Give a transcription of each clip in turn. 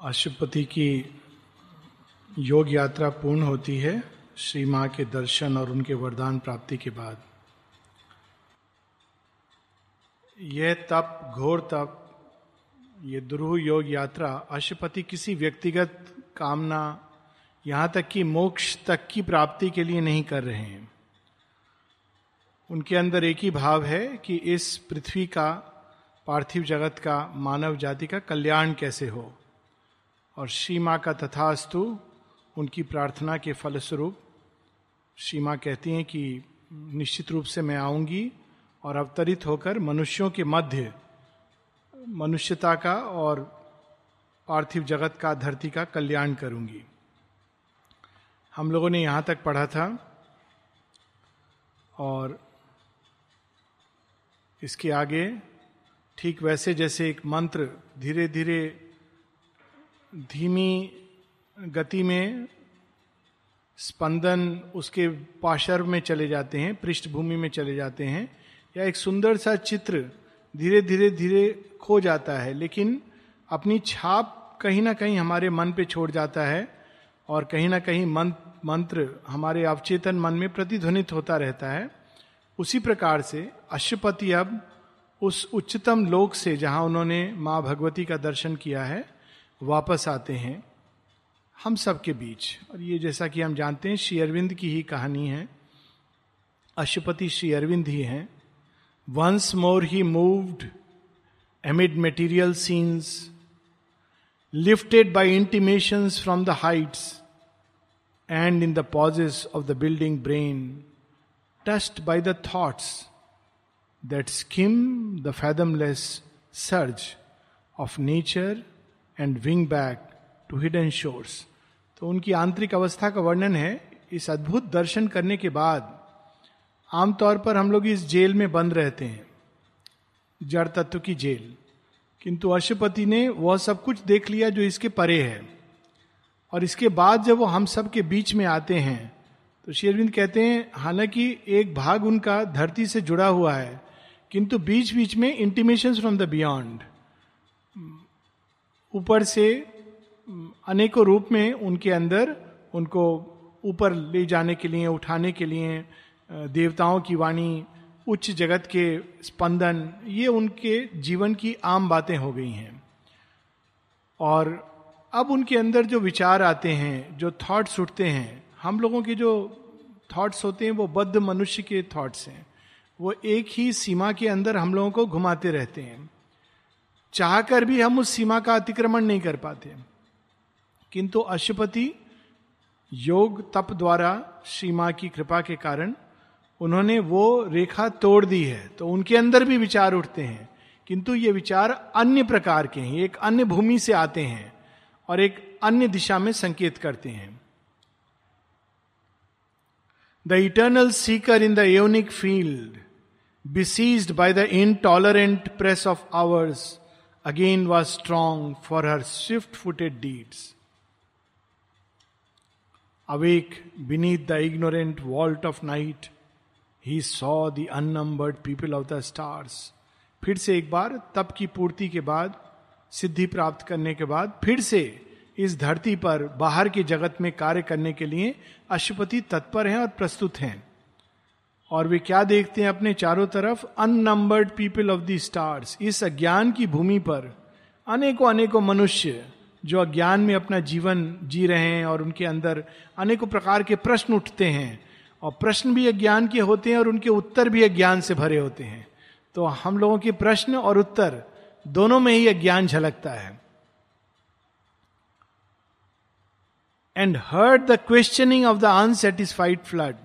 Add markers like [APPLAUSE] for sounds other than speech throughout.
अशुपति की योग यात्रा पूर्ण होती है, श्री माँ के दर्शन और उनके वरदान प्राप्ति के बाद। यह तप, घोर तप, ये दुरूह योग यात्रा अशुपति किसी व्यक्तिगत कामना, यहाँ तक कि मोक्ष तक की प्राप्ति के लिए नहीं कर रहे हैं। उनके अंदर एक ही भाव है कि इस पृथ्वी का, पार्थिव जगत का, मानव जाति का कल्याण कैसे हो। और श्री माँ का तथास्तु उनकी प्रार्थना के फलस्वरूप। सीमा कहती हैं कि निश्चित रूप से मैं आऊँगी और अवतरित होकर मनुष्यों के मध्य, मनुष्यता का और पार्थिव जगत का, धरती का कल्याण करूँगी। हम लोगों ने यहाँ तक पढ़ा था और इसके आगे ठीक वैसे जैसे एक मंत्र धीरे धीरे धीमी गति में स्पंदन उसके पाशर में चले जाते हैं, पृष्ठभूमि में चले जाते हैं, या एक सुंदर सा चित्र धीरे धीरे धीरे खो जाता है, लेकिन अपनी छाप कहीं ना कहीं हमारे मन पे छोड़ जाता है और कहीं ना कहीं मन, मंत्र हमारे अवचेतन मन में प्रतिध्वनित होता रहता है। उसी प्रकार से अशुपति अब उस उच्चतम लोक से जहाँ उन्होंने माँ भगवती का दर्शन किया है वापस आते हैं, हम सबके बीच। और ये जैसा कि हम जानते हैं, श्री अरविंद की ही कहानी है। अशुपति श्री अरविंद ही हैं। Once more he moved amid material scenes lifted by intimation from the heights and in the pauses of the building brain touched by the thoughts that skim the fathomless surge of nature and wing back to hidden shores तो उनकी आंतरिक अवस्था का वर्णन है, इस अद्भुत दर्शन करने के बाद आमतौर पर हम लोग इस जेल में बंद रहते हैं, जड़ तत्व की जेल। किंतु अशुपति ने वह सब कुछ देख लिया जो इसके परे है। और इसके बाद जब वो हम सब के बीच में आते हैं तो शेरविंद कहते हैं, हालाँकि एक भाग उनका धरती से जुड़ा हुआ है, किंतु बीच बीच में इंटीमेशन फ्रॉम द बियॉन्ड ऊपर से अनेकों रूप में उनके अंदर, उनको ऊपर ले जाने के लिए, उठाने के लिए देवताओं की वाणी, उच्च जगत के स्पंदन, ये उनके जीवन की आम बातें हो गई हैं। और अब उनके अंदर जो विचार आते हैं, जो थॉट्स उठते हैं, हम लोगों के जो थॉट्स होते हैं, वो बद्ध मनुष्य के थॉट्स हैं। वो एक ही सीमा के अंदर हम लोगों को घुमाते रहते हैं। चाहकर भी हम उस सीमा का अतिक्रमण नहीं कर पाते। किंतु अशुपति योग तप द्वारा श्री माँ की कृपा के कारण उन्होंने वो रेखा तोड़ दी है तो उनके अंदर भी विचार उठते हैं। किंतु ये विचार अन्य प्रकार के हैं, एक अन्य भूमि से आते हैं और एक अन्य दिशा में संकेत करते हैं। The eternal seeker in the aeonic field besieged by the intolerant press of hours again was strong for her swift footed deeds awake beneath the ignorant vault of night he saw the unnumbered people of the stars फिर से एक बार, तप की पूर्ति के बाद, सिद्धि प्राप्त करने के बाद, फिर से इस धरती पर बाहर के जगत में कार्य करने के लिए अशुपति तत्पर हैं और प्रस्तुत हैं। और वे क्या देखते हैं अपने चारों तरफ़? Unnumbered people of the stars इस अज्ञान की भूमि पर अनेकों अनेकों मनुष्य जो अज्ञान में अपना जीवन जी रहे हैं और उनके अंदर अनेकों प्रकार के प्रश्न उठते हैं और प्रश्न भी अज्ञान के होते हैं और उनके उत्तर भी अज्ञान से भरे होते हैं। तो हम लोगों के प्रश्न और उत्तर दोनों में ही अज्ञान झलकता है। And heard the questioning of the unsatisfied flood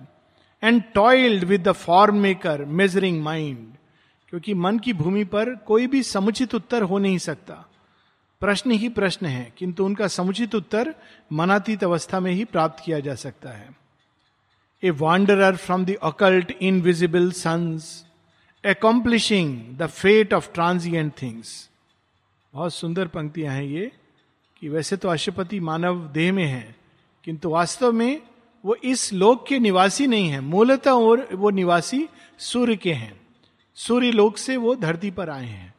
and toiled with the form maker measuring mind क्योंकि मन की भूमि पर कोई भी समुचित उत्तर हो नहीं सकता। प्रश्न ही प्रश्न है, किंतु उनका समुचित उत्तर मनातीत अवस्था में ही प्राप्त किया जा सकता है। A wanderer from the occult invisible suns accomplishing the fate of transient things बहुत सुंदर पंक्तियाँ हैं ये, कि वैसे तो अशुपति मानव देह में है, किंतु वास्तव में वो इस लोक के निवासी नहीं है। मूलतः और वो निवासी सूर्य के हैं। सूर्य लोक से वो धरती पर आए हैं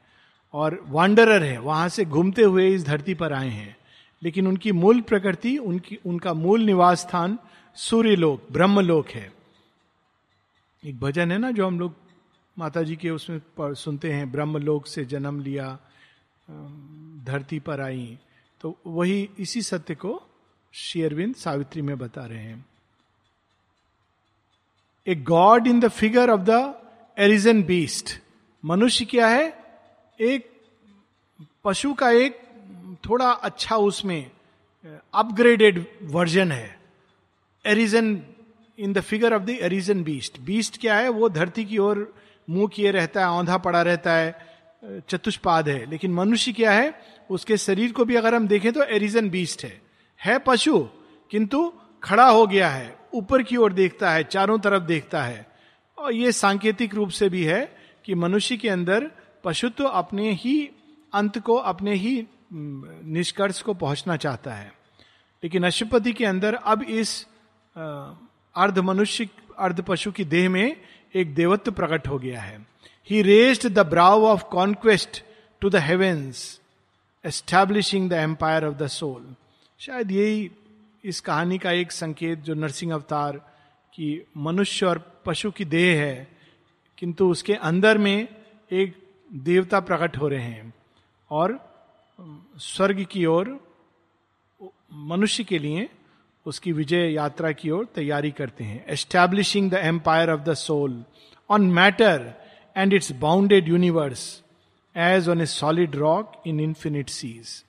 और वांडरर है। वहाँ से घूमते हुए इस धरती पर आए हैं। लेकिन उनकी मूल प्रकृति, उनकी, उनका मूल निवास स्थान सूर्यलोक ब्रह्मलोक है। एक भजन है ना जो हम लोग माता जी के उसमें सुनते हैं ब्रह्मलोक से जन्म लिया धरती पर आई। तो वही इसी सत्य को शेयरविंद सावित्री में बता रहे हैं। A god in the figure of the arisen beast मनुष्य क्या है? एक पशु का एक थोड़ा अच्छा उसमें अपग्रेडेड वर्जन है। Arisen in the figure of the arisen beast beast क्या है? वो धरती की ओर मुँह किए रहता है, औंधा पड़ा रहता है चतुष्पाद है। लेकिन मनुष्य क्या है? उसके शरीर को भी अगर हम देखें तो एरिजन बीस्ट है। है पशु, किंतु खड़ा हो गया है। ऊपर की ओर देखता है, चारों तरफ़ देखता है। और ये सांकेतिक रूप से भी है कि मनुष्य के अंदर पशुत्व अपने ही अंत को, अपने ही निष्कर्ष को पहुँचना चाहता है। लेकिन अशुपति के अंदर अब इस अर्ध मनुष्य, अर्ध पशु की देह में एक देवत्व प्रकट हो गया है। He raised the brow of conquest to the heavens establishing the empire of the soul शायद यही इस कहानी का एक संकेत जो नरसिंह अवतार की मनुष्य और पशु की देह है, किंतु उसके अंदर में एक देवता प्रकट हो रहे हैं और स्वर्ग की ओर मनुष्य के लिए उसकी विजय यात्रा की ओर तैयारी करते हैं। Establishing the empire of the soul on matter and its bounded universe as on a solid rock in infinite seas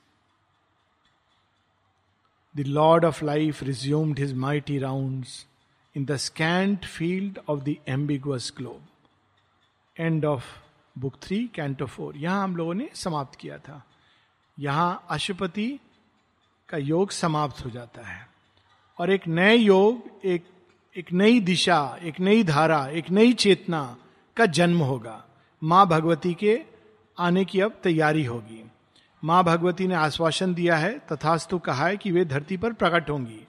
the lord of life resumed his mighty round in the scanned field of the ambiguous globe end of book three canto four यहाँ हम लोगों ने समाप्त किया था। यहाँ अशुपति का योग समाप्त हो जाता है। और एक नए योग, एक एक नई दिशा, एक नई धारा, एक नई चेतना का जन्म होगा। माँ भगवती के आने की अब तैयारी होगी। माँ भगवती ने आश्वासन दिया है, तथास्तु कहा है कि वे धरती पर प्रकट होंगी।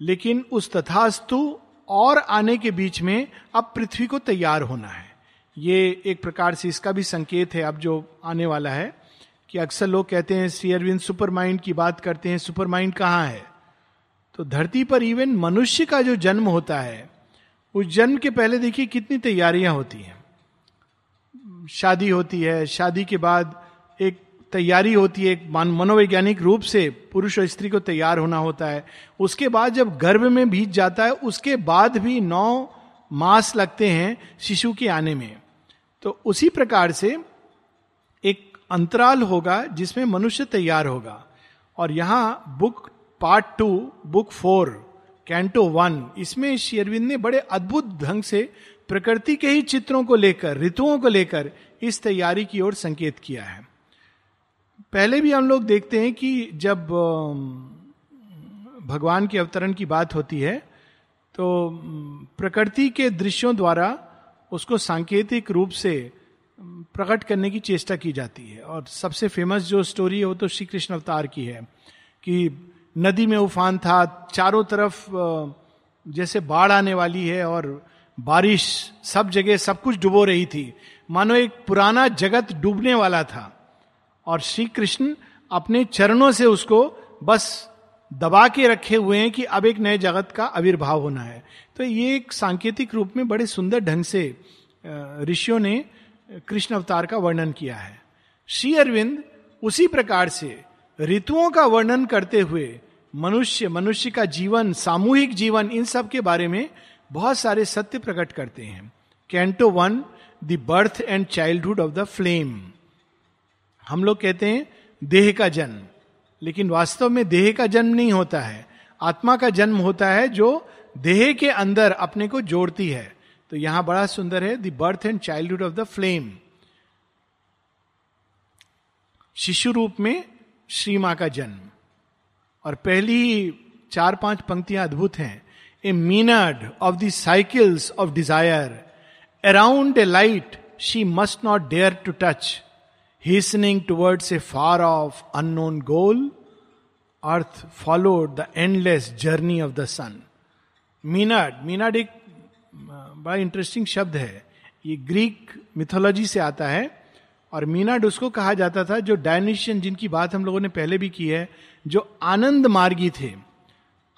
लेकिन उस तथास्तु और आने के बीच में अब पृथ्वी को तैयार होना है। ये एक प्रकार से इसका भी संकेत है अब जो आने वाला है कि अक्सर लोग कहते हैं, श्री अरविंद सुपर माइंड की बात करते हैं सुपर माइंड कहाँ है? तो धरती पर इवन मनुष्य का जो जन्म होता है, उस जन्म के पहले देखिए कितनी तैयारियाँ होती हैं। शादी होती है, शादी के बाद एक तैयारी होती है, एक मनोवैज्ञानिक रूप से पुरुष और स्त्री को तैयार होना होता है। उसके बाद जब गर्भ में बीत जाता है, उसके बाद भी नौ मास लगते हैं शिशु के आने में। तो उसी प्रकार से एक अंतराल होगा जिसमें मनुष्य तैयार होगा। और यहाँ book part two, book four, canto one, इसमें शेरविंद ने बड़े अद्भुत ढंग से प्रकृति के ही चित्रों को लेकर, ऋतुओं को लेकर इस तैयारी की ओर संकेत किया है। पहले भी हम लोग देखते हैं कि जब भगवान के अवतरण की बात होती है तो प्रकृति के दृश्यों द्वारा उसको सांकेतिक रूप से प्रकट करने की चेष्टा की जाती है। और सबसे फ़ेमस जो स्टोरी है वो तो श्री कृष्ण अवतार की है कि नदी में उफान था, चारों तरफ़ जैसे बाढ़ आने वाली है और बारिश, सब जगह सब कुछ डुबो रही थी। मानो एक पुराना जगत डूबने वाला था। और श्री कृष्ण अपने चरणों से उसको बस दबा के रखे हुए हैं कि अब एक नए जगत का आविर्भाव होना है। तो ये एक सांकेतिक रूप में बड़े सुंदर ढंग से ऋषियों ने कृष्ण अवतार का वर्णन किया है। श्री अरविंद उसी प्रकार से ऋतुओं का वर्णन करते हुए मनुष्य मनुष्य का जीवन, सामूहिक जीवन, इन सब के बारे में बहुत सारे सत्य प्रकट करते हैं। Canto one, the birth and childhood of the flame. हम लोग कहते हैं देह का जन्म। लेकिन वास्तव में देह का जन्म नहीं होता है। आत्मा का जन्म होता है जो देह के अंदर अपने को जोड़ती है। तो यहाँ बड़ा सुंदर है, the birth and childhood of the flame. शिशु रूप में श्री माँ का जन्म। और पहली चार पाँच पंक्तियाँ अद्भुत हैं। A maenad of the cycles of desire. Around a light she must not dare to touch. Hastening towards a far off unknown goal earth followed the endless journey of the sun maenad maenad एक बड़ा interesting शब्द है। ये Greek mythology से आता है, और मीनाड उसको कहा जाता था जो डायनिशियन जिनकी बात हम लोगों ने पहले भी की है, जो आनंद मार्गी थे।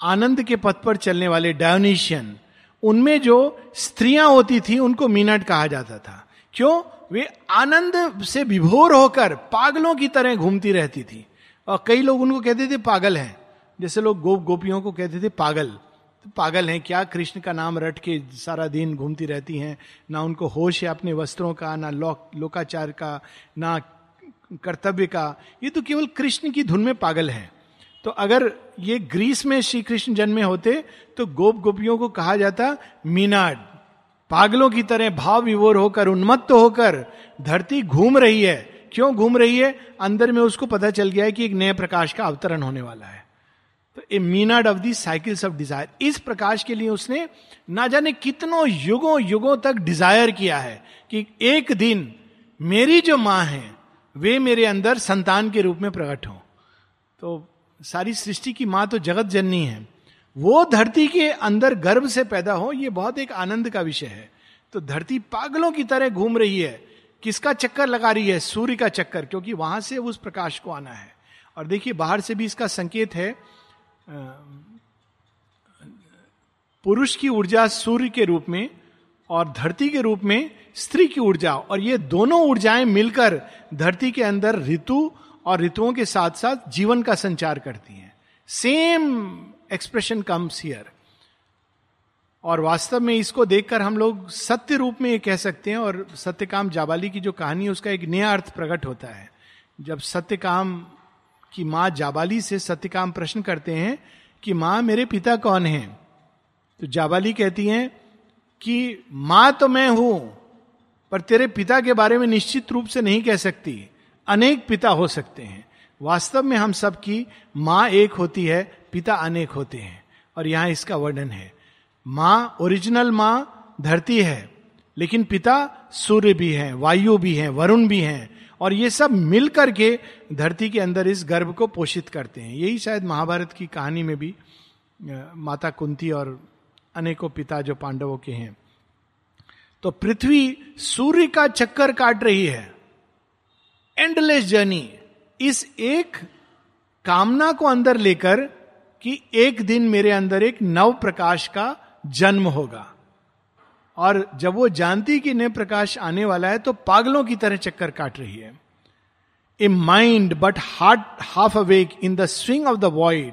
आनंद के पथ पर चलने वाले डायोनिशियन उनमें जो स्त्रियाँ होती थी, उनको मीनाट कहा जाता था। क्यों? वे आनंद से विभोर होकर पागलों की तरह घूमती रहती थी। और कई लोग उनको कहते थे, पागल हैं। जैसे लोग गोप गोपियों को कहते थे, पागल। तो पागल हैं क्या? कृष्ण का नाम रट के सारा दिन घूमती रहती हैं। ना उनको होश है अपने वस्त्रों का, ना लोक, लोकाचार का, ना कर्तव्य का। ये तो केवल कृष्ण की धुन में पागल है। तो अगर ये ग्रीस में श्री कृष्ण जन्मे होते तो गोप गोपियों को कहा जाता, मीनाड। पागलों की तरह भाव विभोर होकर, उन्मत्त होकर धरती घूम रही है। क्यों घूम रही है? अंदर में उसको पता चल गया है कि एक नए प्रकाश का अवतरण होने वाला है। तो a maenad of the cycles of desire, इस प्रकाश के लिए उसने ना जाने कितनों युगों युगों तक डिज़ायर किया है कि एक दिन मेरी जो माँ है, वे मेरे अंदर संतान के रूप में प्रकट हो। तो सारी सृष्टि की माँ तो जगत जननी है। वो धरती के अंदर गर्भ से पैदा हो, ये बहुत एक आनंद का विषय है। तो धरती पागलों की तरह घूम रही है। किसका चक्कर लगा रही है? सूर्य का चक्कर, क्योंकि वहाँ से उस प्रकाश को आना है। और देखिए, बाहर से भी इसका संकेत है पुरुष की ऊर्जा सूर्य के रूप में और धरती के रूप में स्त्री की ऊर्जा। और ये दोनों ऊर्जाएँ मिलकर धरती के अंदर ऋतु और ऋतुओं के साथ साथ जीवन का संचार करती हैं। सेम एक्सप्रेशन कम्स हियर और वास्तव में इसको देखकर हम लोग सत्य रूप में ये कह सकते हैं और सत्यकाम जाबाली की जो कहानी है, उसका एक नया अर्थ प्रकट होता है। जब सत्यकाम की माँ जाबाली से सत्यकाम प्रश्न करते हैं कि माँ, मेरे पिता कौन है? तो जाबाली कहती हैं कि माँ तो मैं हूँ, पर तेरे पिता के बारे में निश्चित रूप से नहीं कह सकती। अनेक पिता हो सकते हैं। वास्तव में हम सब की माँ एक होती है, पिता अनेक होते हैं। और यहाँ इसका वर्णन है। माँ ओरिजिनल माँ धरती है, लेकिन पिता सूर्य भी है, वायु भी है, वरुण भी हैं। और ये सब मिल करके धरती के अंदर इस गर्भ को पोषित करते हैं। यही शायद महाभारत की कहानी में भी माता कुंती और अनेकों पिता जो पांडवों के हैं। तो पृथ्वी सूर्य का चक्कर काट रही है। एंडलेस जर्नी इस एक कामना को अंदर लेकर कि एक दिन मेरे अंदर एक नव प्रकाश का जन्म होगा। और जब वो जानती कि नए प्रकाश आने वाला है तो पागलों की तरह चक्कर काट रही है। A mind but heart half awake in the swing of the void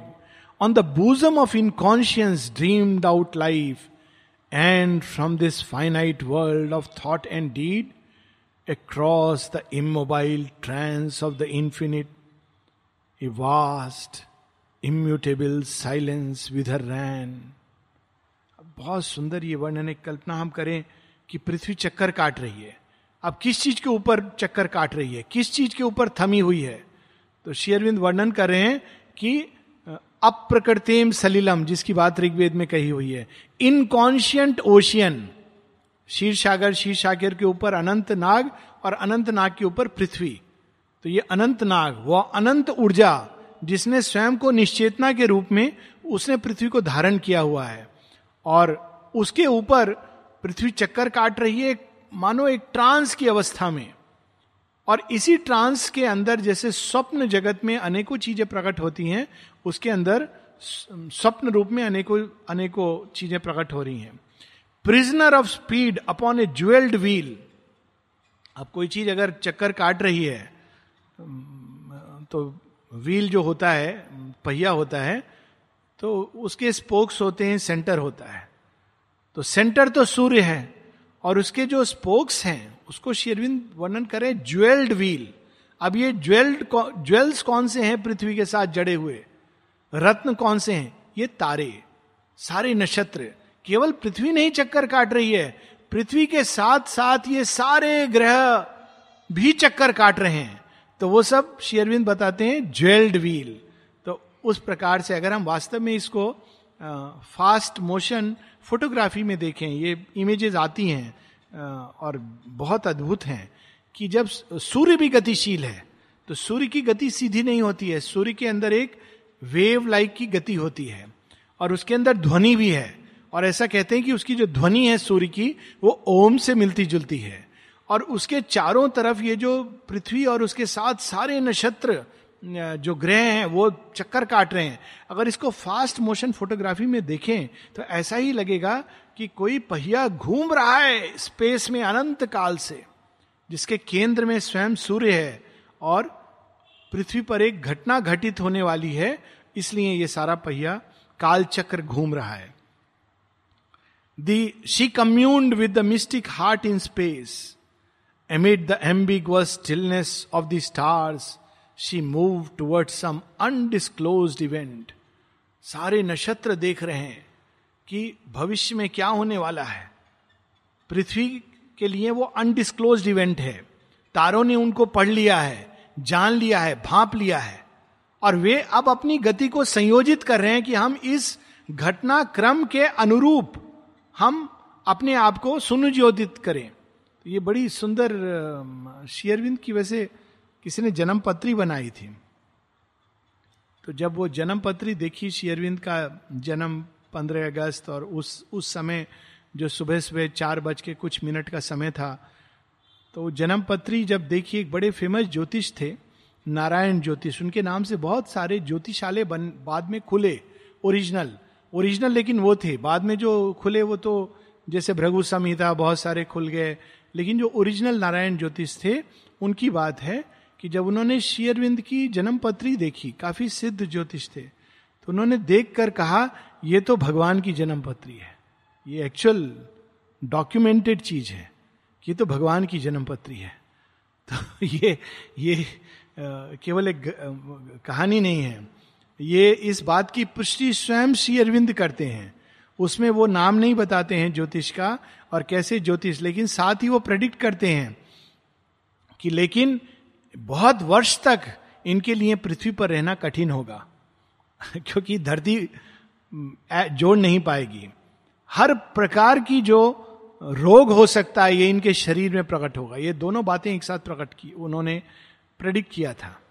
on the bosom of inconscience dreamed out life and from this finite world of thought and deed across the immobile trance of the infinite, a vast, immutable silence with her ran. बहुत सुंदर ये वर्णन है कल्पना हम करें कि पृथ्वी चक्कर काट रही है। अब किस चीज़ के ऊपर चक्कर काट रही है? किस चीज़ के ऊपर थमी हुई है? तो शेयरविंद वर्णन कर रहे हैं कि अप्रकृतिम सलिलम जिसकी बात ऋग्वेद में कही हुई है। इनकॉन्शियंट ओशियन शीर सागर शीर सागर के ऊपर अनंत नाग और अनंत नाग के ऊपर पृथ्वी। तो ये अनंत नाग वह अनंत ऊर्जा जिसने स्वयं को निश्चेतना के रूप में उसने पृथ्वी को धारण किया हुआ है। और उसके ऊपर पृथ्वी चक्कर काट रही है, मानो एक ट्रांस की अवस्था में। और इसी ट्रांस के अंदर जैसे स्वप्न जगत में अनेकों चीज़ें प्रकट होती हैं, उसके अंदर स्वप्न रूप में अनेकों अनेकों चीज़ें प्रकट हो रही हैं। Prisoner of speed upon a jewelled wheel अब कोई चीज़ अगर चक्कर काट रही है तो व्हील जो होता है, पहिया होता है तो उसके स्पोक्स होते हैं सेंटर होता है। तो सेंटर तो सूर्य है, और उसके जो स्पोक्स हैं, उसको शेरविंद वर्णन करें ज्वेल्ड व्हील अब ये ज्वेल्ड ज्वेल्स कौन से हैं पृथ्वी के साथ जड़े हुए? रत्न कौन से हैं? ये तारे, सारे नक्षत्र। केवल पृथ्वी नहीं चक्कर काट रही है, पृथ्वी के साथ साथ ये सारे ग्रह भी चक्कर काट रहे हैं। तो वो सब शेयरविंद बताते हैं ज्वेल्ड व्हील। तो उस प्रकार से अगर हम वास्तव में इसको फास्ट मोशन फोटोग्राफी में देखें, ये इमेजेस आती हैं और बहुत अद्भुत हैं कि जब सूर्य भी गतिशील है तो सूर्य की गति सीधी नहीं होती है, सूर्य के अंदर एक वेव लाइक की गति होती है, और उसके अंदर ध्वनि भी है। और ऐसा कहते हैं कि उसकी जो ध्वनि है सूर्य की, वो ओम से मिलती जुलती है। और उसके चारों तरफ़ ये जो पृथ्वी और उसके साथ सारे नक्षत्र जो ग्रह हैं, वो चक्कर काट रहे हैं। अगर इसको फास्ट मोशन फोटोग्राफी में देखें तो ऐसा ही लगेगा कि कोई पहिया घूम रहा है स्पेस में अनंत काल से, जिसके केंद्र में स्वयं सूर्य है और पृथ्वी पर एक घटना घटित होने वाली है, इसलिए ये सारा पहिया काल चक्र घूम रहा है। The she communed with the mystic heart in space amid the ambiguous stillness of the stars she move toward some undisclosed event सारे नक्षत्र देख रहे हैं कि भविष्य में क्या होने वाला है। पृथ्वी के लिए वो अनडिस्क्लोज इवेंट है। तारों ने उनको पढ़ लिया है, जान लिया है, भाप लिया है। और वे अब अपनी गति को संयोजित कर रहे हैं कि हम इस घटना क्रम के अनुरूप हम अपने आप को सुनियोजित करें। तो ये बड़ी सुंदर शेयरविंद की वैसे किसी ने जन्म पत्री बनाई थी। तो जब वो जन्म पत्री देखी शेयरविंद का जन्म पंद्रह अगस्त और उस उस समय जो सुबह सुबह चार बज के कुछ मिनट का समय था तो जन्म पत्री जब देखी, एक बड़े फ़ेमस ज्योतिष थे, नारायण ज्योतिष, उनके नाम से बहुत सारे ज्योतिषालय बन, बाद में खुले, ओरिजिनल। ओरिजिनल, लेकिन वो थे। बाद में जो खुले, वो तो जैसे भृगु संहिता, बहुत सारे खुल गए। लेकिन जो ओरिजिनल नारायण ज्योतिष थे, उनकी बात है कि जब उन्होंने शेयरविंद की जन्म पत्री देखी, काफ़ी सिद्ध ज्योतिष थे तो उन्होंने देख कर कहा यह तो भगवान की जन्म पत्री है। ये एक्चुअल डॉक्यूमेंटेड चीज़ है ये तो भगवान की जन्म पत्री है। [LAUGHS] तो ये ये केवल एक कहानी नहीं है। ये इस बात की पुष्टि स्वयं श्री अरविंद करते हैं। उसमें वो नाम नहीं बताते हैं ज्योतिष का और कैसे ज्योतिष, लेकिन साथ ही वो प्रेडिक्ट करते हैं कि लेकिन बहुत वर्ष तक इनके लिए पृथ्वी पर रहना कठिन होगा, [LAUGHS] क्योंकि धरती जोड़ नहीं पाएगी। हर प्रकार की जो रोग हो सकता है, ये इनके शरीर में प्रकट होगा। ये दोनों बातें एक साथ प्रकट की, उन्होंने प्रेडिक्ट किया था।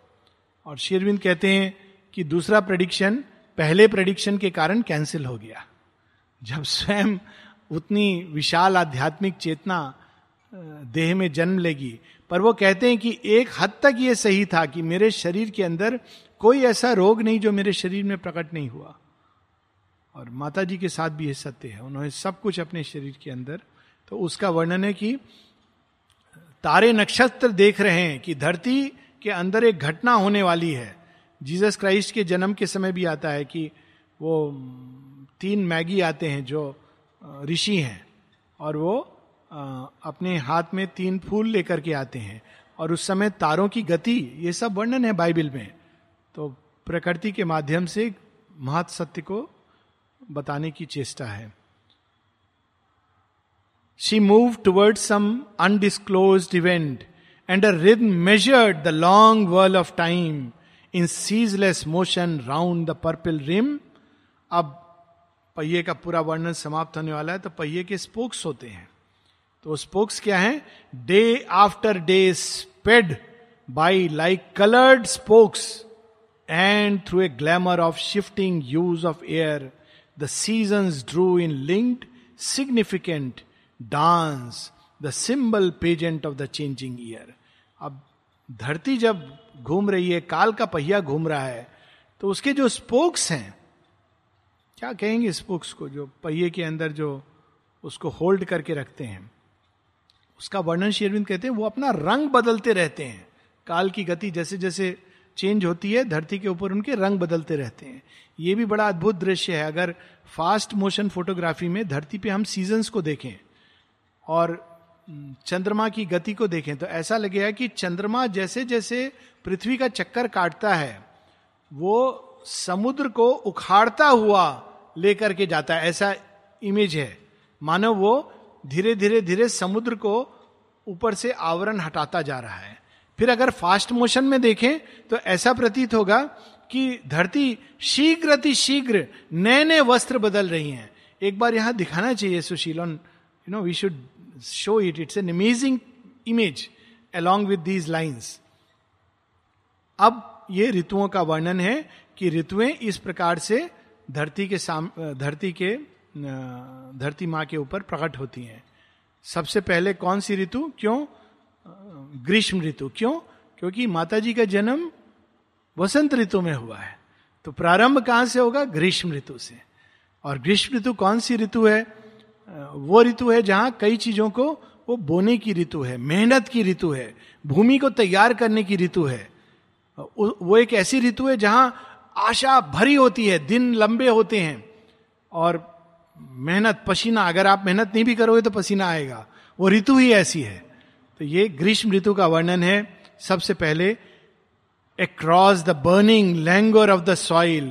और शेरविंद कहते हैं कि दूसरा प्रेडिक्शन पहले प्रेडिक्शन के कारण कैंसिल हो गया। जब स्वयं उतनी विशाल आध्यात्मिक चेतना देह में जन्म लेगी, पर वो कहते हैं कि एक हद तक ये सही था कि मेरे शरीर के अंदर कोई ऐसा रोग नहीं जो मेरे शरीर में प्रकट नहीं हुआ। और माता जी के साथ भी ये सत्य है। उन्होंने सब कुछ अपने शरीर के अंदर। तो उसका वर्णन है कि तारे नक्षत्र देख रहे हैं कि धरती के अंदर एक घटना होने वाली है। जीसस क्राइस्ट के जन्म के समय भी आता है कि वो तीन मैगी आते हैं जो ऋषि हैं और वो अपने हाथ में तीन फूल लेकर के आते हैं और उस समय तारों की गति, ये सब वर्णन है बाइबल में। तो प्रकृति के माध्यम से महत सत्य को बताने की चेष्टा है। She move toward some undisclosed event and a rhythm measured the long world of time in ceaseless motion round the purple rim अब पहिए का पूरा वर्णन समाप्त होने वाला है तो पहिए के स्पोक्स होते हैं। तो स्पोक्स क्या है? Day after day sped by like coloured spokes and through a glamour of shifting hues of air the season drew in linked significant dance the symbol pageant of the changing year अब धरती जब घूम रही है, काल का पहिया घूम रहा है तो उसके जो स्पोक्स हैं, क्या कहेंगे स्पोक्स को जो पहिए के अंदर जो उसको होल्ड करके रखते हैं? उसका वर्णन शेरविंद कहते हैं, वो अपना रंग बदलते रहते हैं। काल की गति जैसे जैसे चेंज होती है, धरती के ऊपर उनके रंग बदलते रहते हैं। ये भी बड़ा अद्भुत दृश्य है। अगर फास्ट मोशन फोटोग्राफी में धरती पे हम सीजन्स को देखें, और चंद्रमा की गति को देखें तो ऐसा लगेगा कि चंद्रमा जैसे जैसे पृथ्वी का चक्कर काटता है, वो समुद्र को उखाड़ता हुआ लेकर के जाता है। ऐसा इमेज है। मानो वो धीरे धीरे धीरे समुद्र को ऊपर से आवरण हटाता जा रहा है। फिर अगर फास्ट मोशन में देखें तो ऐसा प्रतीत होगा कि धरती शीघ्र शीघ्र नए नए वस्त्र बदल रही हैं। एक बार यहाँ दिखाना चाहिए Sushil you know we should show it it's an amazing image along with these lines अब ये ऋतुओं का वर्णन है कि ऋतुएँ इस प्रकार से धरती के साम धरती के धरती माँ के ऊपर प्रकट होती हैं। सबसे पहले कौन सी ऋतु? क्यों? ग्रीष्म ऋतु। क्यों? क्योंकि माता जी का जन्म वसंत ऋतु में हुआ है। तो प्रारंभ कहाँ से होगा? ग्रीष्म ऋतु से। और ग्रीष्म ऋतु कौन सी ऋतु है? वो ऋतु है जहाँ कई चीज़ों को वो बोने की ऋतु है, मेहनत की ऋतु है, भूमि को तैयार करने की ऋतु है। वो एक ऐसी ऋतु है जहाँ आशा भरी होती है, दिन लंबे होते हैं और मेहनत, पसीना, अगर आप मेहनत नहीं भी करोगे तो पसीना आएगा। वो ऋतु ही ऐसी है। तो ये ग्रीष्म ऋतु का वर्णन है। सबसे पहले across the burning languor of the soil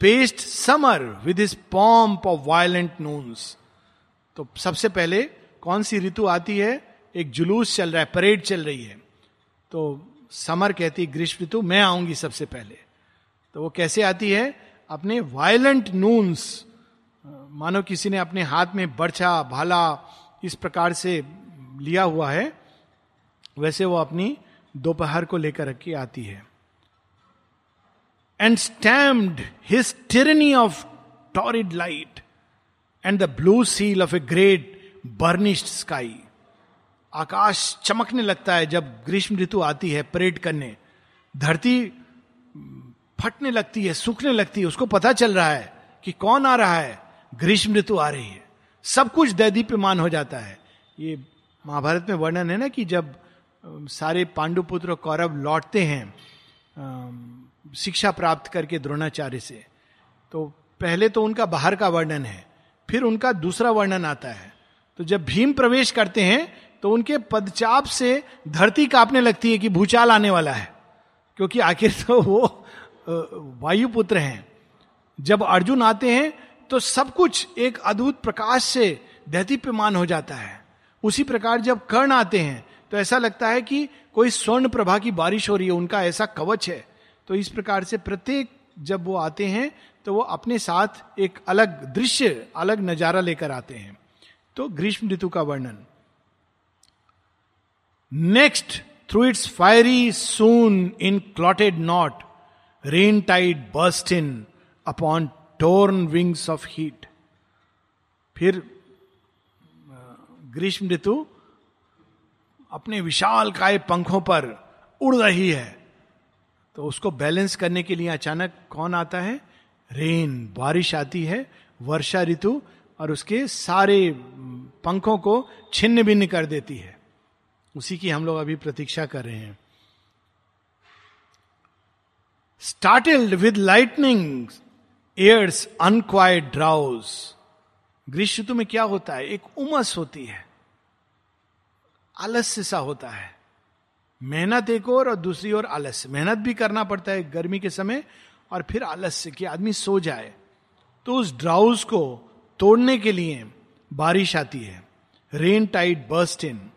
paced summer with pomp of violent noons तो सबसे पहले कौन सी ऋतु आती है? एक जुलूस चल रहा है, परेड चल रही है। तो समर कहती, ग्रीष्म ऋतु, मैं आऊँगी सबसे पहले। तो वो कैसे आती है? अपने वायलेंट नून्स मानो किसी ने अपने हाथ में बर्छा, भाला, इस प्रकार से लिया हुआ है, वैसे वो अपनी दोपहर को लेकर के आती है। And stamped his tyranny of torrid light and the blue seal of a great burnished sky आकाश चमकने लगता है जब ग्रीष्म ऋतु आती है परेड करने। धरती फटने लगती है, सूखने लगती है। उसको पता चल रहा है कि कौन आ रहा है? ग्रीष्म ऋतु आ रही है। सब कुछ दैदीप्यमान हो जाता है। ये महाभारत में वर्णन है ना कि जब सारे पांडुपुत्र कौरव लौटते हैं शिक्षा प्राप्त करके द्रोणाचार्य से तो पहले तो उनका बाहर का वर्णन है। फिर उनका दूसरा वर्णन आता है। तो जब भीम प्रवेश करते हैं तो उनके पदचाप से धरती कांपने लगती है कि भूचाल आने वाला है। क्योंकि आखिर तो वो वायुपुत्र हैं। जब अर्जुन आते हैं तो सब कुछ एक अद्भुत प्रकाश से दैतीप्यमान हो जाता है। उसी प्रकार जब कर्ण आते हैं तो ऐसा लगता है कि कोई स्वर्ण प्रभा की बारिश हो रही है, उनका ऐसा कवच है। तो इस प्रकार से प्रत्येक जब वो आते हैं तो वो अपने साथ एक अलग दृश्य, अलग नज़ारा लेकर आते हैं। तो ग्रीष्म ऋतु का वर्णन। Next through its fiery soon in clotted knot rain tide burst in upon torn wings of heat फिर, ग्रीष्म ऋतु अपने विशाल काय पंखों पर उड़ रही है। तो उसको बैलेंस करने के लिए अचानक कौन आता है? रेन, बारिश आती है, वर्षा ऋतु, और उसके सारे पंखों को छिन्न भिन्न कर देती है। उसी की हम लोग अभी प्रतीक्षा कर रहे हैं। Started with lightning airs unquiet drowse ग्रीष्म ऋतु में क्या होता है? एक उमस होती है। आलस्य सा होता है। मेहनत एक और और दूसरी ओर आलस्य। मेहनत भी करना पड़ता है। गर्मी के समय और फिर आलस्य कि आदमी सो जाए तो उस ड्राउज को तोड़ने के लिए बारिश आती है। रेन टाइड बर्स्ट इन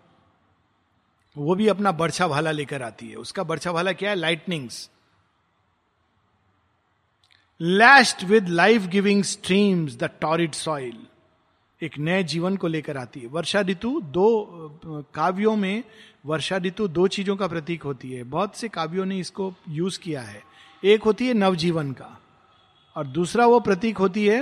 वो भी अपना बर्छा भाला लेकर आती है। उसका बर्छा भाला क्या है? Lightnings lashed with life giving streams the torrid soil एक नए जीवन को लेकर आती है। वर्षा ऋतु, दो, काव्यों में वर्षा ऋतु दो चीज़ों का प्रतीक होती है। बहुत से काव्यों ने इसको यूज़ किया है। एक होती है नवजीवन का, और दूसरा वो प्रतीक होती है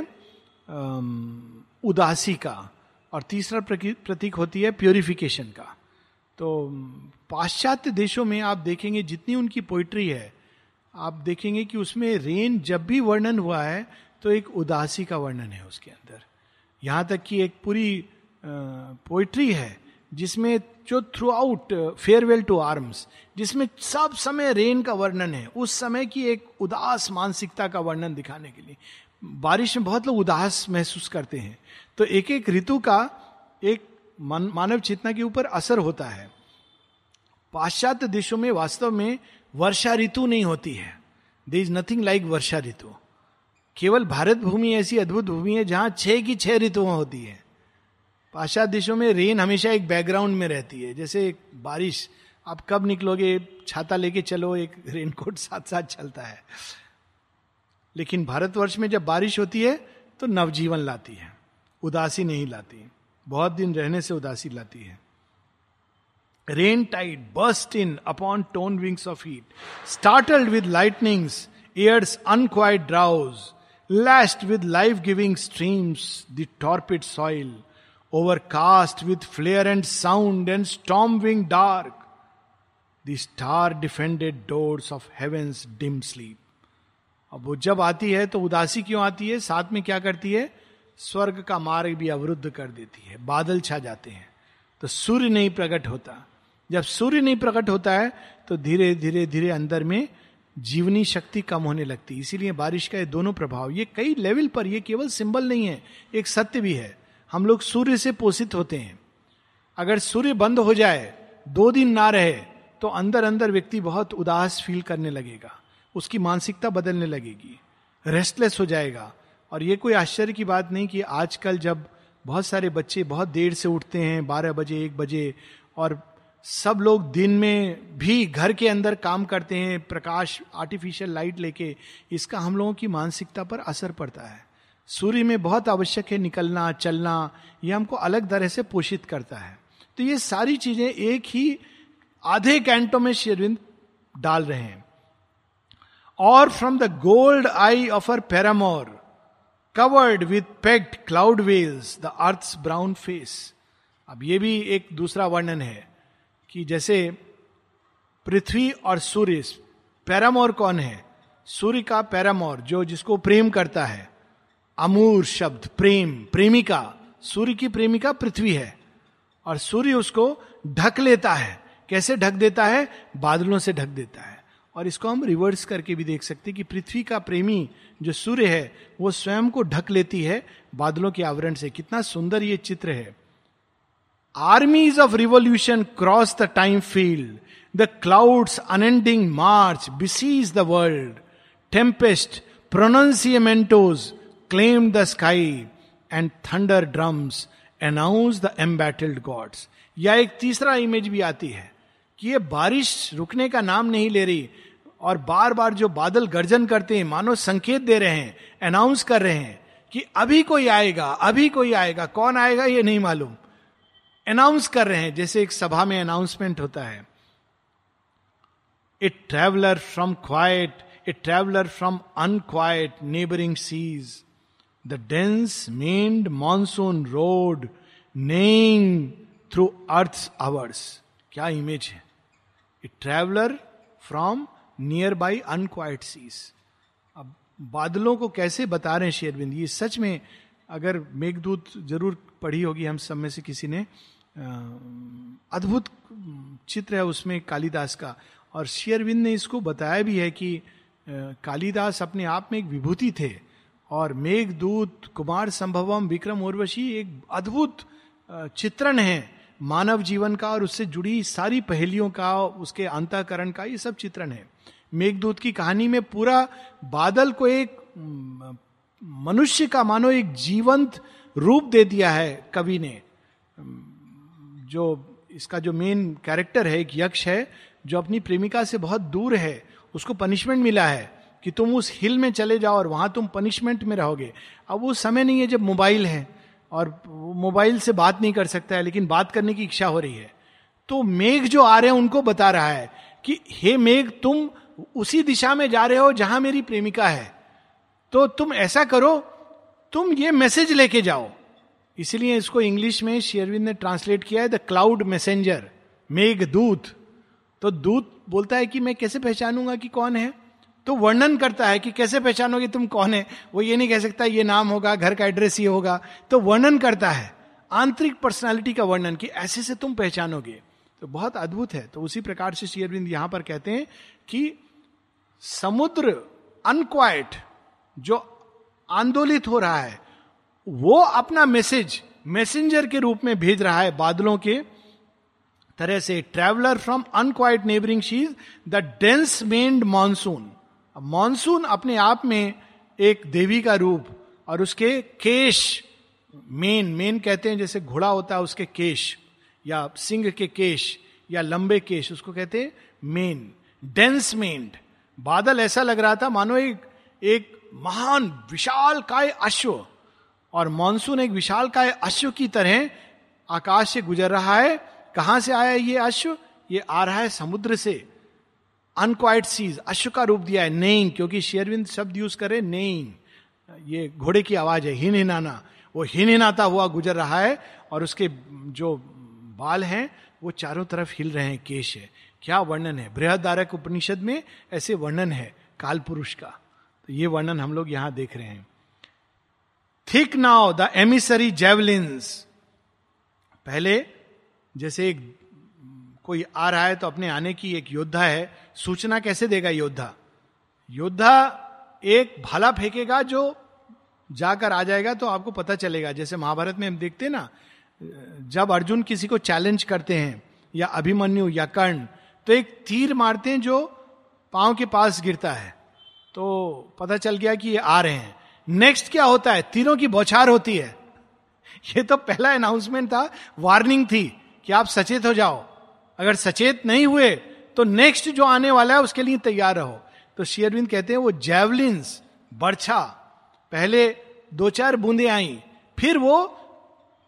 उदासी का, और तीसरा प्रतीक होती है प्योरिफिकेशन का। तो पाश्चात्य देशों में आप देखेंगे जितनी उनकी पोइट्री है, आप देखेंगे कि उसमें रेन जब भी वर्णन हुआ है तो एक उदासी का वर्णन है उसके अंदर। यहाँ तक कि एक पूरी पोइट्री है जिसमें जो throughout farewell to arms जिसमें सब समय रेन का वर्णन है उस समय की एक उदास मानसिकता का वर्णन दिखाने के लिए। बारिश में बहुत लोग उदास महसूस करते हैं। तो एक एक ऋतु का एक मन, मानव चेतना के ऊपर असर होता है। पाश्चात्य देशों में वास्तव में वर्षा ऋतु नहीं होती है। There is nothing like varsha ritu. केवल भारत भूमि ऐसी अद्भुत भूमि है जहाँ छह की छह ऋतुएँ होती है। पाश्चात्य देशों में रेन हमेशा एक बैकग्राउंड में रहती है। जैसे बारिश, आप कब निकलोगे, छाता लेके चलो, एक रेनकोट साथ साथ चलता है। लेकिन भारतवर्ष में जब बारिश होती है तो नवजीवन लाती है। उदासी नहीं लाती। बहुत दिन रहने से उदासी लाती है। Rain tide burst in upon torn wings of heat startled with lightnings airs unquiet drowse lashed with life giving streams the torpid soil overcast with flare and sound and storm wing dark the star defended doors of heavens dim sleep अब वो जब आती है तो उदासी क्यों आती है? साथ में क्या करती है? स्वर्ग का मार्ग भी अवरुद्ध कर देती है, बादल छा जाते हैं। तो सूर्य नहीं प्रकट होता। जब सूर्य नहीं प्रकट होता है तो धीरे धीरे धीरे अंदर में जीवनी शक्ति कम होने लगती है। इसीलिए बारिश का ये दोनों प्रभाव, ये कई लेवल पर, ये केवल सिंबल नहीं है, एक सत्य भी है। हम लोग सूर्य से पोषित होते हैं। अगर सूर्य बंद हो जाए, दो दिन ना रहे तो अंदर अंदर व्यक्ति बहुत उदास फील करने लगेगा। उसकी मानसिकता बदलने लगेगी। रेस्टलेस हो जाएगा। और ये कोई आश्चर्य की बात नहीं कि आजकल जब बहुत सारे बच्चे बहुत देर से उठते हैं, बारह बजे, एक बजे, और सब लोग दिन में भी घर के अंदर काम करते हैं, प्रकाश आर्टिफिशियल लाइट लेके, इसका हम लोगों की मानसिकता पर असर पड़ता है। सूर्य में बहुत आवश्यक है निकलना, चलना यह हमको अलग तरह से पोषित करता है। तो ये सारी चीज़ें एक ही आधे कैंटो में शेरविंद डाल रहे हैं। और from the gold eye of her paramour covered with packed cloud veils the earth brown face अब ये भी एक दूसरा वर्णन है कि जैसे पृथ्वी और सूर्य पैरामोर कौन है? सूर्य का पैरामोर जो जिसको प्रेम करता है। अमूर शब्द, प्रेम, प्रेमिका। सूर्य की प्रेमिका पृथ्वी है। और सूर्य उसको ढक लेता है। कैसे ढक देता है? बादलों से ढक देता है। और इसको हम रिवर्स करके भी देख सकते कि पृथ्वी का प्रेमी जो सूर्य है, वो स्वयं को ढक लेती है बादलों के आवरण से। कितना सुंदर ये चित्र है। Armies of revolution cross the time field the clouds unending march besiege the world tempest pronunciamentos claim the sky and thunder drums announce the embattled gods या एक तीसरा इमेज भी आती है कि ये बारिश रुकने का नाम नहीं ले रही और बार बार जो बादल गर्जन करते हैं, मानो संकेत दे रहे हैं अनाउंस कर रहे हैं कि अभी कोई आएगा, अभी कोई आएगा, कौन आएगा ये नहीं मालूम। अनाउंस कर रहे हैं, जैसे एक सभा में अनाउंसमेंट होता है। A traveller from quite a traveller from unquiet neighbouring seas the dense maned monsoon rode neighing through earth hours क्या इमेज है? A traveller from near by unquiet seas अब बादलों को कैसे बता रहे हैं शेरविंद? ये सच में अगर मेघदूत ज़रूर पढ़ी होगी हम सब में से किसी ने अद्भुत चित्र है उसमें कालिदास का। और शेयरविंद ने इसको बताया भी है कि कालिदास अपने आप में एक विभूति थे। और मेघदूत कुमार संभवम विक्रम उर्वशी एक अद्भुत चित्रण है मानव जीवन का और उससे जुड़ी सारी पहेलियों का, उसके अंतकरण का, ये सब चित्रण है। मेघदूत की कहानी में पूरा बादल को एक मनुष्य का मानो एक जीवंत रूप दे दिया है कवि ने। जो इसका जो मेन कैरेक्टर है, एक यक्ष है, जो अपनी प्रेमिका से बहुत दूर है, उसको पनिशमेंट मिला है। कि तुम उस हिल में चले जाओ और वहाँ तुम पनिशमेंट में रहोगे। अब वो समय नहीं है जब मोबाइल है और मोबाइल से बात नहीं कर सकता है, लेकिन बात करने की इच्छा हो रही है। तो मेघ जो आ रहे हैं उनको बता रहा है कि, हे मेघ, तुम उसी दिशा में जा रहे हो जहाँ मेरी प्रेमिका है। तो तुम ऐसा करो, तुम ये मैसेज लेके जाओ। इसलिए इसको इंग्लिश में शेयरविंद ने ट्रांसलेट किया है द क्लाउड मैसेंजर मेघ दूत तो दूत बोलता है कि, मैं कैसे पहचानूँगा कि कौन है? तो वर्णन करता है कि कैसे पहचानोगे तुम कौन है? वो ये नहीं कह सकता, ये नाम होगा, घर का एड्रेस ये होगा। तो वर्णन करता है, आंतरिक पर्सनालिटी का वर्णन कि ऐसे से तुम पहचानोगे। तो बहुत अद्भुत है। तो उसी प्रकार से शेयरविंद यहाँ पर कहते हैं कि समुद्र अनक्वाइट जो आंदोलित हो रहा है, वो अपना मैसेज मैसेंजर के रूप में भेज रहा है बादलों के तरह से। Traveller from unquiet neighbouring seas the dense maned monsoon monsoon अपने आप में एक देवी का रूप और उसके केश, मेन मेन कहते हैं जैसे घोड़ा होता है उसके केश, या सिंह के केश, या लंबे केश, उसको कहते हैं मेन डेंस मेन्ड बादल ऐसा लग रहा था, मानो एक एक महान विशाल काय अश्व, और मानसून एक विशाल काय अश्व की तरह आकाश से गुजर रहा है। कहाँ से आया ये अश्व? ये आ रहा है समुद्र से। अनक्वाइट सीज अश्व का रूप दिया है नेइंग क्योंकि शेयरविंद शब्द यूज़ करे नेइंग ये घोड़े की आवाज़ है, हिन हिनाना वो हिन हिनाता हुआ गुजर रहा है, और उसके जो बाल हैं, वो चारों तरफ़ हिल रहे हैं, केश है। क्या वर्णन है? बृहदारक उपनिषद में ऐसे वर्णन है काल पुरुष का। तो ये वर्णन हम लोग यहाँ देख रहे हैं। Thick now the emissary javelins पहले जैसे एक कोई आ रहा है तो अपने आने की एक योद्धा है, सूचना कैसे देगा योद्धा? योद्धा एक भाला फेंकेगा जो जाकर आ जाएगा तो आपको पता चलेगा। जैसे महाभारत में हम देखते ना, जब अर्जुन किसी को चैलेंज करते हैं, या अभिमन्यु, या कर्ण तो एक तीर मारते हैं जो पाँव के पास गिरता है। तो पता चल गया कि ये आ रहे हैं। नेक्स्ट क्या होता है? तीरों की बौछार होती है। [LAUGHS] ये तो पहला अनाउंसमेंट था वार्निंग थी कि आप सचेत हो जाओ। अगर सचेत नहीं हुए तो नेक्स्ट जो आने वाला है, उसके लिए तैयार रहो। तो शेयरविंद कहते हैं, वो जैवलिन्स बर्छा। पहले दो चार बूंदे आई, फिर वो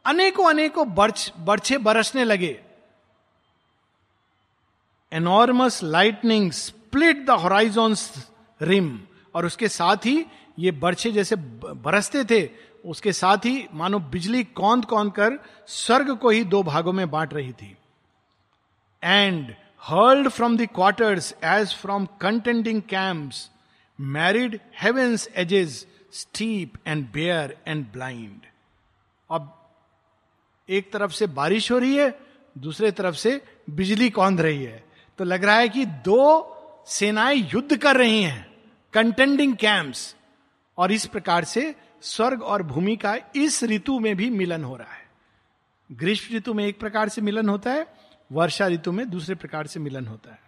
अनेकों अनेकों बर्छ, बर्छे बरसने लगे। Enormous lightning split the horizon rim और उसके साथ ही ये बर्छे जैसे बरसते थे, उसके साथ ही मानो बिजली कौंद कौंद कर स्वर्ग को ही दो भागों में बांट रही थी। And hurled from the quarters edge from contending camps married heavens edges steep and bare and blind अब एक तरफ़ से बारिश हो रही है, दूसरे तरफ़ से बिजली कौंध रही है। तो लग रहा है कि दो सेनाएँ युद्ध कर रही हैं कंटेंडिंग कैंप्स और इस प्रकार से स्वर्ग और भूमि का इस ऋतु में भी मिलन हो रहा है। ग्रीष्म ऋतु में एक प्रकार से मिलन होता है वर्षा ऋतु में दूसरे प्रकार से मिलन होता है।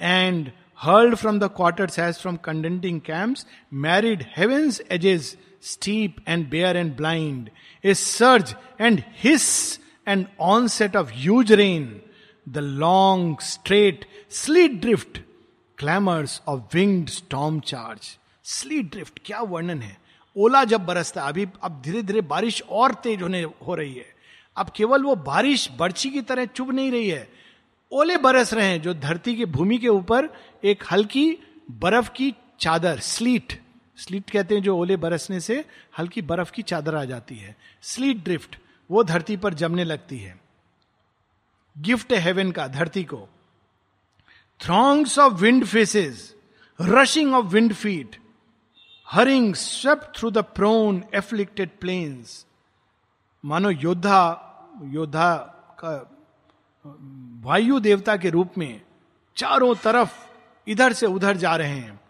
And hurled from the quarters edge from contending camps married heavens edges steep and bare and blind a surge and hiss and onset of huge rain the long straight sleet drift clamours of winged storm charge sleet drift क्या वर्णन है? ओला जब बरसता है, अभी, अब धीरे धीरे बारिश और तेज होने, हो रही है। अब केवल वो बारिश बर्छी की तरह चुभ नहीं रही है। ओले बरस रहे हैं जो धरती के भूमि के ऊपर एक हल्की बर्फ़ की चादर, स्लीट। स्लीट कहते हैं जो ओले बरसने से हल्की बर्फ़ की चादर आ जाती है। स्लीट ड्रिफ्ट, वो धरती पर जमने लगती है। गिफ्ट हेवन का धरती को। Throngs of wind faces, rushing of wind feet hurrying swept through the prone afflicted plains. मानो योद्धा योद्धा का, वायु देवता के रूप में चारों तरफ़ इधर से उधर जा रहे हैं।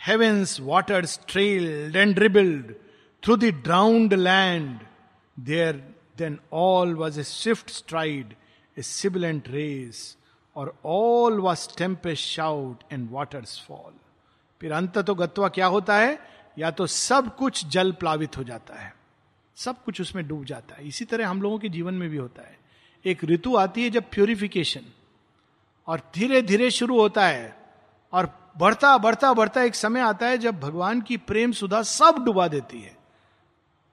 Heavens water trailed and rebuild through the drowned land there then all was a swift stride a sibilant race और all was tempest shout and waters fall फिर अंत तो गत्वा क्या होता है? या तो सब कुछ जल प्लावित हो जाता है, सब कुछ उसमें डूब जाता है। इसी तरह हम लोगों के जीवन में भी होता है। एक ऋतु आती है जब प्योरिफिकेशन और धीरे धीरे शुरू होता है, और बढ़ता बढ़ता बढ़ता एक समय आता है जब भगवान की प्रेम सुधा सब डुबा देती है,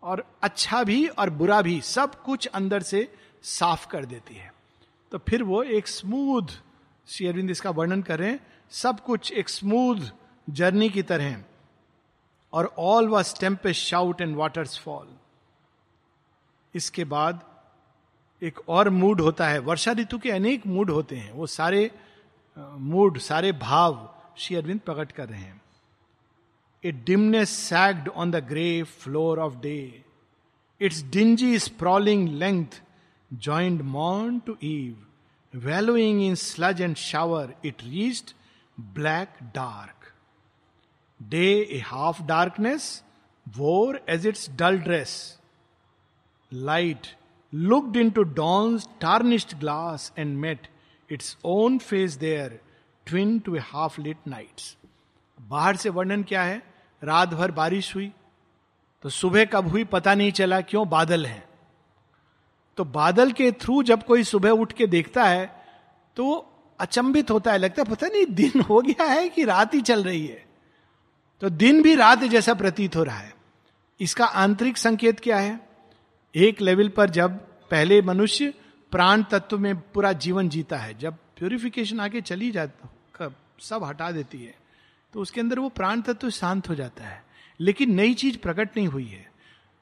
और अच्छा भी और बुरा भी सब कुछ अंदर से साफ़ कर देती है। तो फिर वो एक स्मूथ श्री अरविंद इसका वर्णन कर सब कुछ एक स्मूथ जर्नी की तरह। और all was tempest shout and waters fall इसके बाद एक और मूड होता है। वर्षा ऋतु के अनेक मूड होते हैं। वो सारे मूड सारे भाव श्री अरविंद प्रकट कर रहे हैं। A dimness sagged on the grey floor of day its dingy sprawling length joined morn to eve wallowing in sludge and shower it reached black dark day a half darkness wore as its dull dress light looked into dawns tarnished glass and met its own face there twin to a half lit nights बाहर से वर्णन क्या है? रात भर बारिश हुई। तो सुबह कब हुई पता नहीं चला, क्यों? बादल है। तो बादल के थ्रू जब कोई सुबह उठ के देखता है तो अचंभित होता है। लगता है, पता नहीं, दिन हो गया है कि रात ही चल रही है। तो दिन भी रात जैसा प्रतीत हो रहा है। इसका आंतरिक संकेत क्या है? एक लेवल पर जब पहले मनुष्य प्राण तत्व में पूरा जीवन जीता है, जब प्योरिफिकेशन आके चली जाती सब हटा देती है तो उसके अंदर वो प्राण तत्व शांत हो जाता है। लेकिन नई चीज़ प्रकट नहीं हुई है।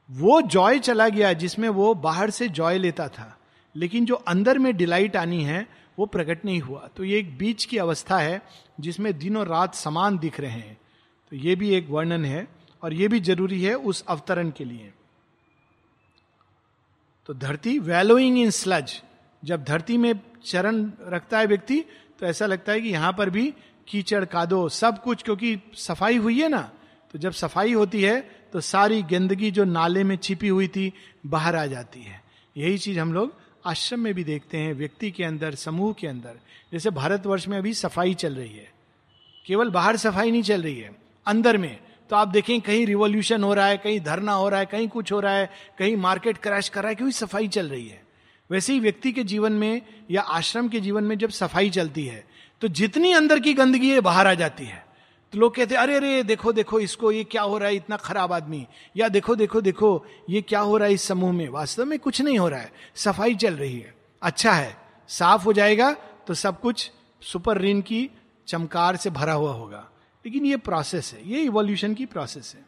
वो जॉय चला गया जिसमें वो बाहर से जॉय लेता था, लेकिन जो अंदर में डिलाइट आनी है, वो प्रकट नहीं हुआ। तो ये एक बीच की अवस्था है जिसमें दिनों रात समान दिख रहे हैं। तो ये भी एक वर्णन है और ये भी ज़रूरी है उस अवतरण के लिए। तो धरती वैलोइंग इन स्लज जब धरती में चरण रखता है व्यक्ति तो ऐसा लगता है कि यहाँ पर भी कीचड़, कादो, सब कुछ, क्योंकि सफ़ाई हुई है ना तो जब सफ़ाई होती है तो सारी गंदगी जो नाले में छिपी हुई थी, बाहर आ जाती है। यही चीज़ हम लोग आश्रम में भी देखते हैं, व्यक्ति के अंदर, समूह के अंदर। जैसे भारतवर्ष में अभी सफ़ाई चल रही है। केवल बाहर सफ़ाई नहीं चल रही है। अंदर में। तो आप देखें, कहीं रिवॉल्यूशन हो रहा है, कहीं धरना हो रहा है, कहीं कुछ हो रहा है, कहीं मार्केट क्रैश कर रहा है, क्योंकि सफ़ाई चल रही है। वैसे ही व्यक्ति के जीवन में या आश्रम के जीवन में जब सफ़ाई चलती है तो जितनी अंदर की गंदगी है, बाहर आ जाती है। तो लोग कहते अरे अरे, देखो देखो, इसको ये क्या हो रहा है, इतना खराब आदमी। या देखो देखो देखो, ये क्या हो रहा है इस समूह में। वास्तव में कुछ नहीं हो रहा है। सफ़ाई चल रही है। अच्छा है, साफ़ हो जाएगा तो सब कुछ सुपर रिन की चमकार से भरा हुआ होगा। लेकिन ये प्रोसेस है, ये इवोल्यूशन की प्रोसेस है।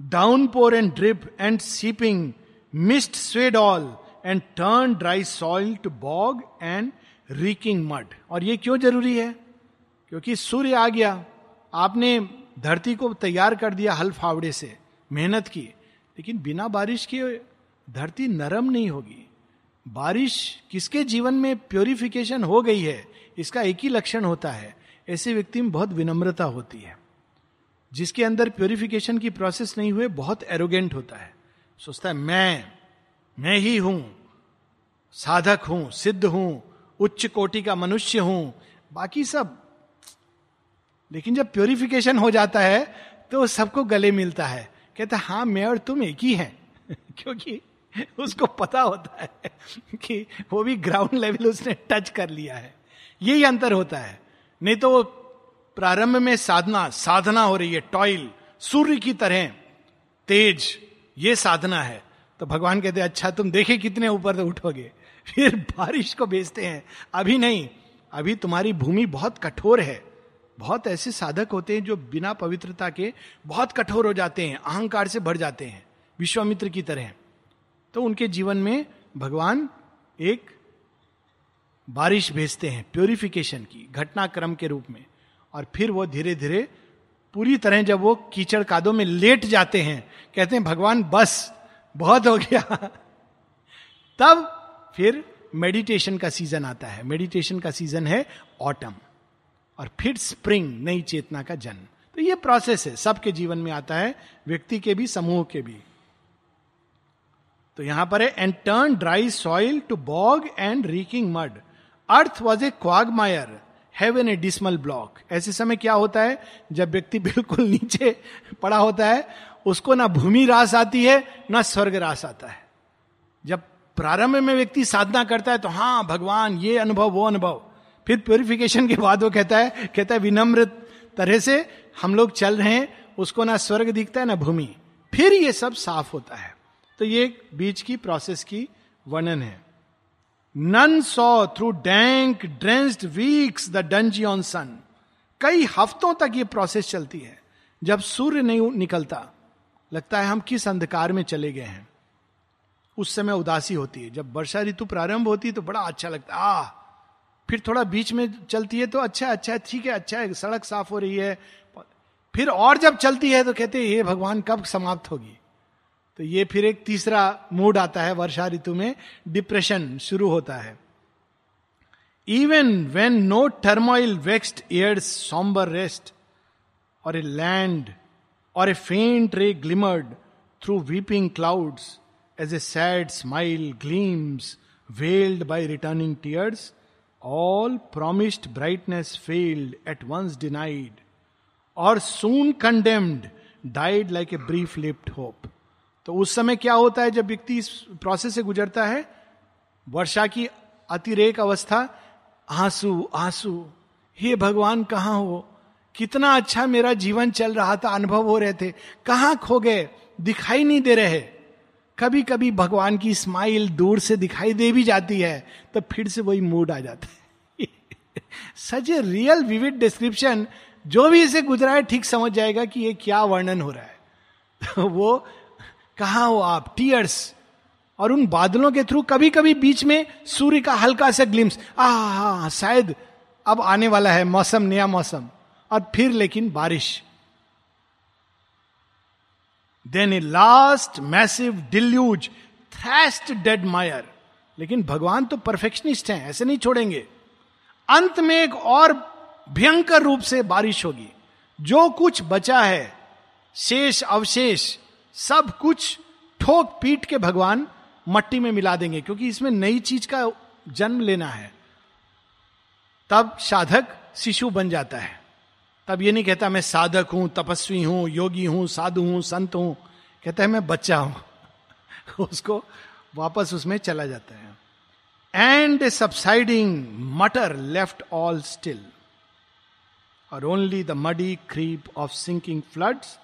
Downpour and drip and seeping mist swathed all and turn dry soil to bog and reeking mud और ये क्यों ज़रूरी है? क्योंकि सूर्य आ गया, आपने धरती को तैयार कर दिया हल फावड़े से, मेहनत की, लेकिन बिना बारिश के धरती नरम नहीं होगी। बारिश किसके जीवन में प्योरिफिकेशन हो गई है, इसका एक ही लक्षण होता है ऐसे व्यक्ति में बहुत विनम्रता होती है, जिसके अंदर प्योरिफिकेशन की प्रोसेस नहीं हुए, बहुत एरोगेंट होता है। सोचता है, मैं मैं ही हूँ, साधक हूँ, सिद्ध हूँ, उच्च कोटि का मनुष्य हूँ, बाकी सब। लेकिन जब प्योरिफिकेशन हो जाता है तो सबको गले मिलता है। कहता हाँ मैं और तुम एक ही हैं। [LAUGHS] क्योंकि उसको पता होता है कि वो भी ग्राउंड लेवल उसने टच कर लिया है। यही अंतर होता है। नहीं तो वो प्रारंभ में साधना साधना हो रही है टॉयल सूर्य की तरह, तेज, ये साधना है। तो भगवान कहते अच्छा तुम देखे कितने ऊपर उठोगे? [LAUGHS] फिर बारिश को भेजते हैं। अभी नहीं, अभी तुम्हारी भूमि बहुत कठोर है। बहुत ऐसे साधक होते हैं जो बिना पवित्रता के बहुत कठोर हो जाते हैं, अहंकार से भर जाते हैं, विश्वामित्र की तरह। तो उनके जीवन में भगवान एक बारिश भेजते हैं प्योरिफिकेशन की, घटनाक्रम के रूप में। और फिर वो धीरे धीरे पूरी तरह जब वो कीचड़ कादों में लेट जाते हैं, कहते हैं, भगवान, बस, बहुत हो गया। [LAUGHS] तब फिर मेडिटेशन का सीज़न आता है। मेडिटेशन का सीज़न है ऑटम। और फिर स्प्रिंग, नई चेतना का जन्म। तो ये प्रोसेस है, सबके जीवन में आता है, व्यक्ति के भी, समूह के भी। तो यहाँ पर है and turn dry soil to bog and reeking mud earth was a quagmire heaven a dismal block ऐसे समय क्या होता है? जब व्यक्ति बिल्कुल [LAUGHS] नीचे पड़ा होता है, उसको ना भूमि रास आती है, ना स्वर्ग रास आता है। जब प्रारंभ में व्यक्ति साधना करता है तो हाँ भगवान, ये अनुभव, वो अनुभव। फिर प्योरिफिकेशन के बाद वो कहता है कहता है, विनम्र तरह से हम लोग चल रहे हैं, उसको ना स्वर्ग दिखता है, ना भूमि। फिर ये सब साफ़ होता है। तो ये बीच की प्रोसेस की वर्णन है। None saw through dank drenched weeks the dungeoned sun कई हफ्तों तक ये प्रोसेस चलती है, जब सूर्य नहीं निकलता। लगता है हम किस अंधकार में चले गए हैं। उस समय उदासी होती है। जब वर्षा ऋतु प्रारंभ होती है तो बड़ा अच्छा लगता है। आ फिर थोड़ा बीच में चलती है तो अच्छा अच्छा ठीक है अच्छा है, सड़क साफ़ हो रही है। फिर और जब चलती है तो कहते हैं ये भगवान, कब समाप्त होगी? तो ये फिर एक तीसरा मूड आता है वर्षा ऋतु में, डिप्रेशन शुरू होता है। Even when no turmoil vexed airs sombre rest और ए लैंड और a faint ray glimmered through weeping clouds as a sad smile gleams veiled by returning tears all promised brightness failed at once denied और soon condemned died like a brief lipped hope तो उस समय क्या होता है, जब व्यक्ति इस प्रोसेस से गुजरता है, वर्षा की अतिरेक अवस्था, आँसू आँसू, हे भगवान, कहाँ हो? कितना अच्छा मेरा जीवन चल रहा था, अनुभव हो रहे थे। कहाँ खो गए? दिखाई नहीं दे रहे। कभी कभी भगवान की स्माइल दूर से दिखाई दे भी जाती है तो फिर से वही मूड आ जाता है। Such a real vivid description जो भी इसे गुजरा है, ठीक समझ जाएगा कि ये क्या वर्णन हो रहा है। [LAUGHS] वो कहा हो आप टीयर्स और उन बादलों के थ्रू कभी कभी बीच में सूर्य का हल्का सा ग्लिम्स आ शायद अब आने वाला है मौसम, नया मौसम, और फिर लेकिन बारिश। Then a last massive deluge thrashed dead mire लेकिन भगवान तो परफेक्शनिस्ट हैं, ऐसे नहीं छोड़ेंगे। अंत में एक और भयंकर रूप से बारिश होगी। जो कुछ बचा है, शेष, अवशेष सब कुछ ठोक पीट के भगवान मट्टी में मिला देंगे, क्योंकि इसमें नई चीज़ का जन्म लेना है। तब साधक शिशु बन जाता है। तब ये नहीं कहता मैं साधक हूँ, तपस्वी हूँ, योगी हूँ, साधु हूँ, संत हूँ। कहता है मैं बच्चा हूँ। [LAUGHS] उसको वापस उसमें चला जाता है। And a subsiding mutter left all still और only the muddy creep of sinking floods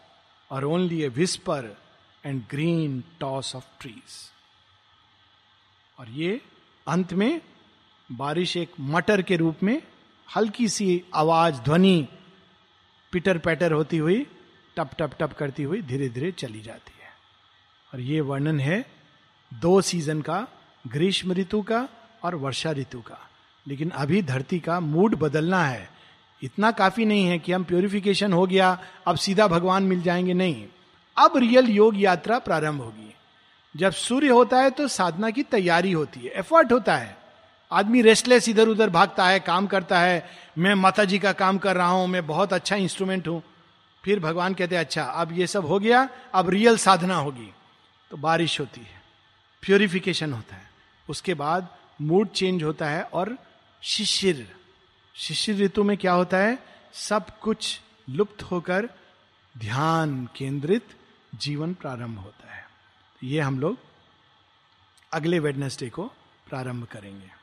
और only a whisper and green toss of trees और ये अंत में बारिश एक मटर के रूप में हल्की सी आवाज़, ध्वनि, पिटर पैटर होती हुई, टप टप टप करती हुई धीरे धीरे चली जाती है। और ये वर्णन है दो सीज़न का, ग्रीष्म ऋतु का और वर्षा ऋतु का। लेकिन अभी धरती का मूड बदलना है। इतना काफ़ी नहीं है कि हम प्योरिफिकेशन हो गया, अब सीधा भगवान मिल जाएँगे, नहीं। अब रियल योग यात्रा प्रारंभ होगी। जब सूर्य होता है तो साधना की तैयारी होती है एफर्ट होता है। आदमी रेस्टलेस इधर उधर भागता है, काम करता है, मैं माता जी का काम कर रहा हूँ, मैं बहुत अच्छा इंस्ट्रूमेंट हूँ। फिर भगवान कहते हैं अच्छा अब ये सब हो गया, अब रियल साधना होगी। तो बारिश होती है प्योरिफिकेशन होता है। उसके बाद मूड चेंज होता है और शिशिर शिशिर ऋतु में क्या होता है? सब कुछ लुप्त होकर ध्यान केंद्रित जीवन प्रारंभ होता है। ये हम लोग अगले वेडनेसडे को प्रारंभ करेंगे।